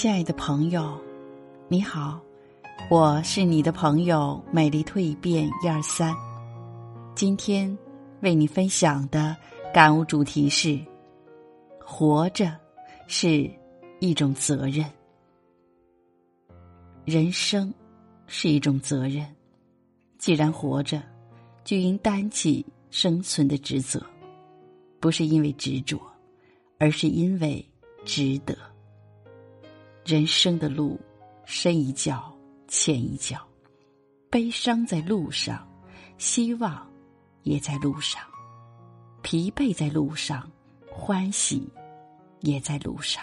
亲爱的朋友，你好，我是你的朋友美丽蜕变一二三。今天为你分享的感悟主题是：活着是一种责任，人生是一种责任。既然活着，就应担起生存的职责，不是因为执着，而是因为值得。人生的路，深一脚浅一脚，悲伤在路上，希望也在路上，疲惫在路上，欢喜也在路上。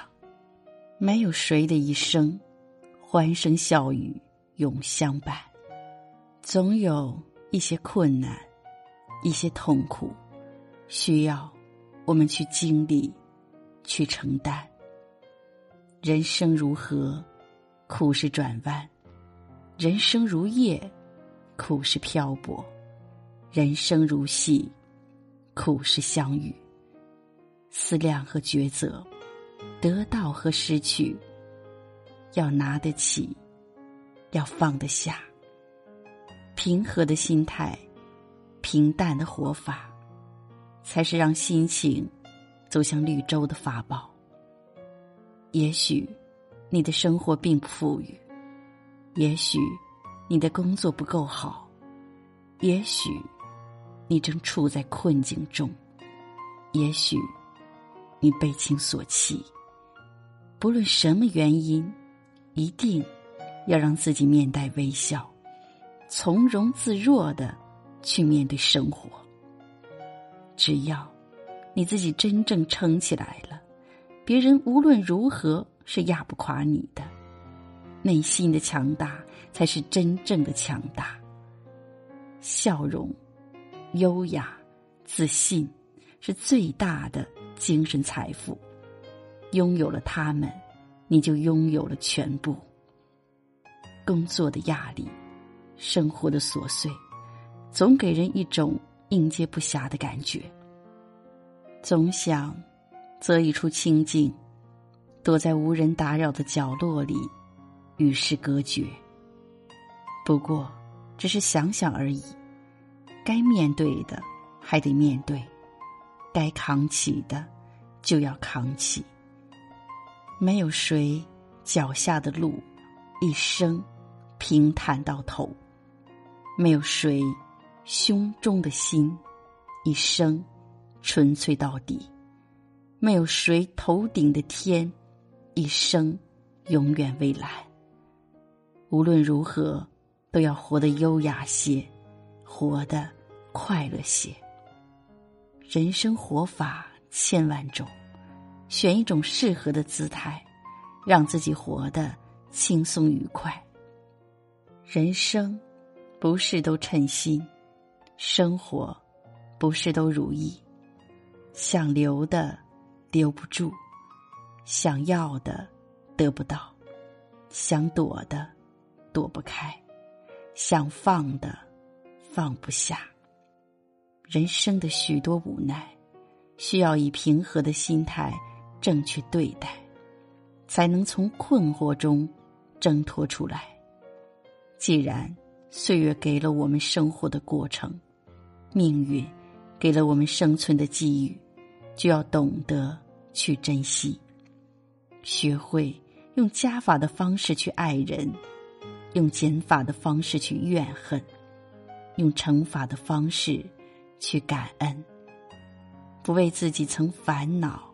没有谁的一生，欢声笑语永相伴。总有一些困难，一些痛苦，需要我们去经历，去承担。人生如河，苦是转弯；人生如叶，苦是漂泊；人生如戏，苦是相遇。思量和抉择，得到和失去，要拿得起，要放得下。平和的心态，平淡的活法，才是让心情走向绿洲的法宝。也许，你的生活并不富裕；也许，你的工作不够好；也许，你正处在困境中；也许，你被情所弃。不论什么原因，一定要让自己面带微笑，从容自若的去面对生活。只要你自己真正撑起来了。别人无论如何是压不垮你的，内心的强大才是真正的强大。笑容、优雅、自信是最大的精神财富。拥有了他们，你就拥有了全部。工作的压力，生活的琐碎，总给人一种应接不暇的感觉。总想。择一处清静，躲在无人打扰的角落里，与世隔绝。不过，只是想想而已。该面对的还得面对，该扛起的就要扛起。没有谁脚下的路一生平坦到头，没有谁胸中的心一生纯粹到底。没有谁头顶的天，一生永远蔚蓝。无论如何，都要活得优雅些，活得快乐些。人生活法千万种，选一种适合的姿态，让自己活得轻松愉快。人生不是都称心，生活不是都如意，想留的。留不住，想要的得不到，想躲的躲不开，想放的放不下。人生的许多无奈，需要以平和的心态正确对待，才能从困惑中挣脱出来。既然岁月给了我们生活的过程，命运给了我们生存的机遇。就要懂得去珍惜，学会用加法的方式去爱人，用减法的方式去怨恨，用乘法的方式去感恩。不为自己曾烦恼，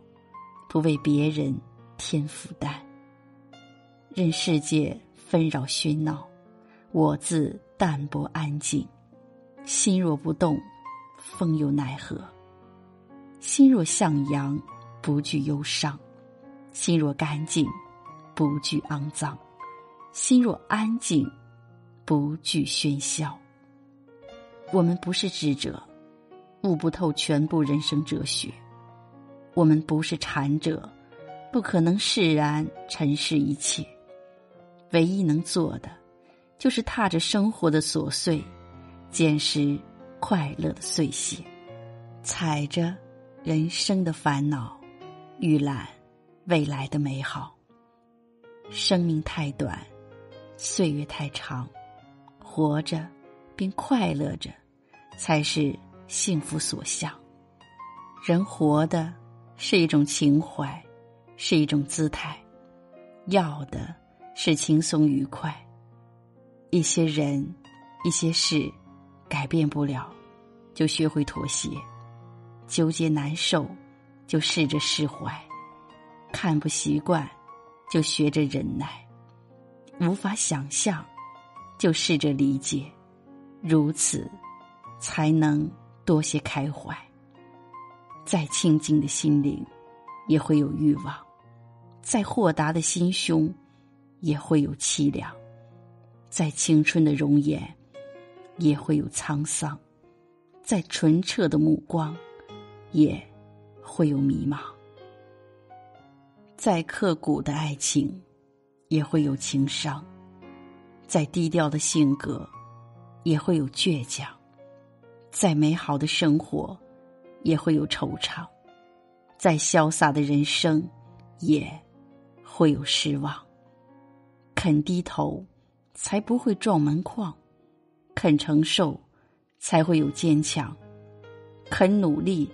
不为别人添负担。任世界纷扰喧闹，我自淡泊安静。心若不动，风又奈何？心若向阳，不惧忧伤；心若干净，不惧肮脏；心若安静，不惧喧嚣。我们不是智者，悟不透全部人生哲学；我们不是禅者，不可能释然尘世一切。唯一能做的，就是踏着生活的琐碎，捡拾快乐的碎屑，踩着。人生的烦恼，预览未来的美好。生命太短，岁月太长，活着并快乐着，才是幸福所向。人活的是一种情怀，是一种姿态，要的是轻松愉快。一些人，一些事，改变不了，就学会妥协；纠结难受，就试着释怀；看不习惯。就学着忍耐，无法想象，就试着理解，如此，才能多些开怀。再清净的心灵，也会有欲望；再豁达的心胸，也会有凄凉；再青春的容颜，也会有沧桑；再纯澈的目光，也会有迷茫。再刻骨的爱情，也会有情伤；再低调的性格，也会有倔强；再美好的生活，也会有惆怅；再潇洒的人生，也会有失望。肯低头，才不会撞门框；肯承受，才会有坚强；肯努力，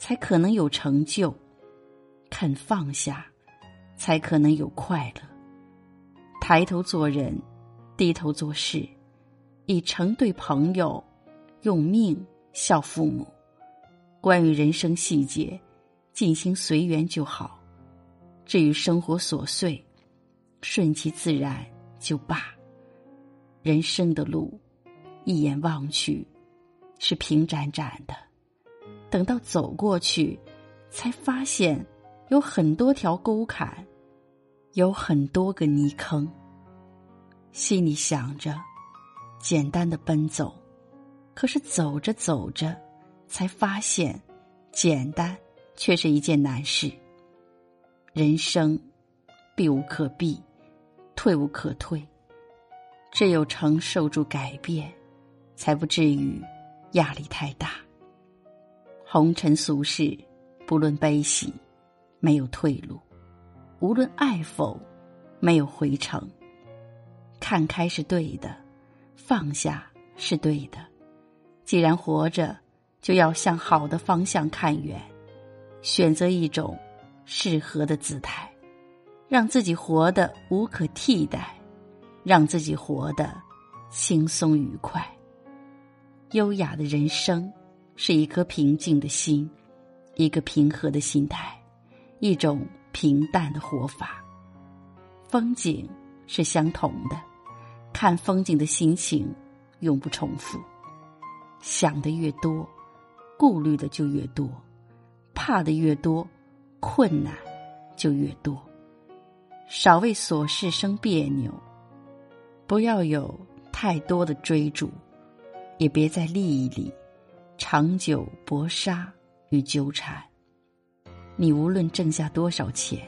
才可能有成就；肯放下。才可能有快乐。抬头做人，低头做事，以诚对朋友，用命孝父母。关于人生细节，尽心随缘就好。至于生活琐碎，顺其自然就罢。人生的路，一眼望去，是平展展的；等到走过去，才发现有很多条沟坎。有很多个泥坑，心里想着简单的奔走，可是走着走着，才发现简单却是一件难事。人生避无可避，退无可退，只有承受住改变，才不至于压力太大。红尘俗世，不论悲喜，没有退路。无论爱否，没有回程。看开是对的，放下是对的。既然活着，就要向好的方向看远，选择一种适合的姿态，让自己活得无可替代，让自己活得轻松愉快。优雅的人生是一颗平静的心，一个平和的心态，一种。平淡的活法，风景是相同的，看风景的心情永不重复。想的越多，顾虑的就越多，怕的越多，困难就越多。少为琐事生别扭，不要有太多的追逐，也别在利益里长久搏杀与纠缠。你无论挣下多少钱，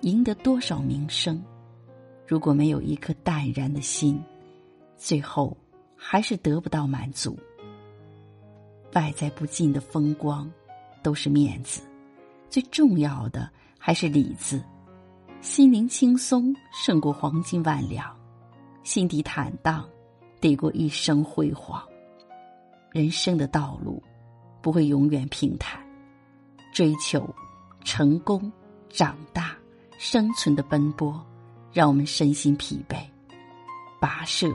赢得多少名声，如果没有一颗淡然的心，最后还是得不到满足。外在不尽的风光，都是面子；最重要的还是里子。心灵轻松胜过黄金万两，心底坦荡抵过一生辉煌。人生的道路不会永远平坦，追求。成功、长大、生存的奔波，让我们身心疲惫；跋涉、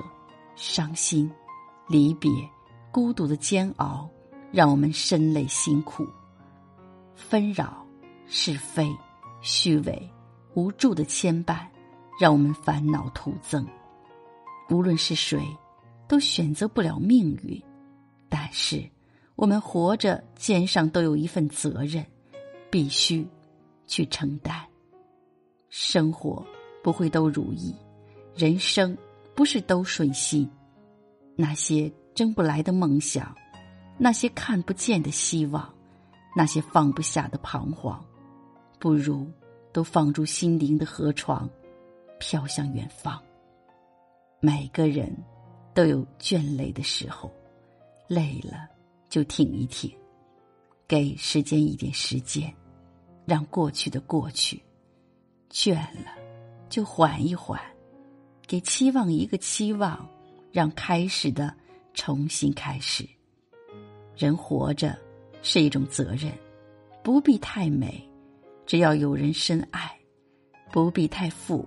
伤心、离别、孤独的煎熬，让我们身累辛苦；纷扰、是非、虚伪、无助的牵绊，让我们烦恼徒增。无论是谁，都选择不了命运，但是我们活着，肩上都有一份责任。必须去承担。生活不会都如意，人生不是都顺心。那些争不来的梦想，那些看不见的希望，那些放不下的彷徨，不如都放入心灵的河床，飘向远方。每个人都有倦累的时候，累了就挺一挺，给时间一点时间。让过去的过去，倦了，就缓一缓，给期望一个期望，让开始的重新开始。人活着是一种责任，不必太美，只要有人深爱；不必太富，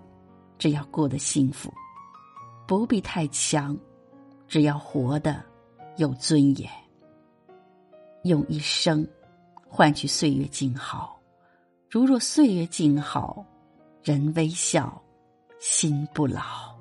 只要过得幸福；不必太强，只要活得有尊严。用一生换取岁月静好，如若岁月静好。人微笑，心不老。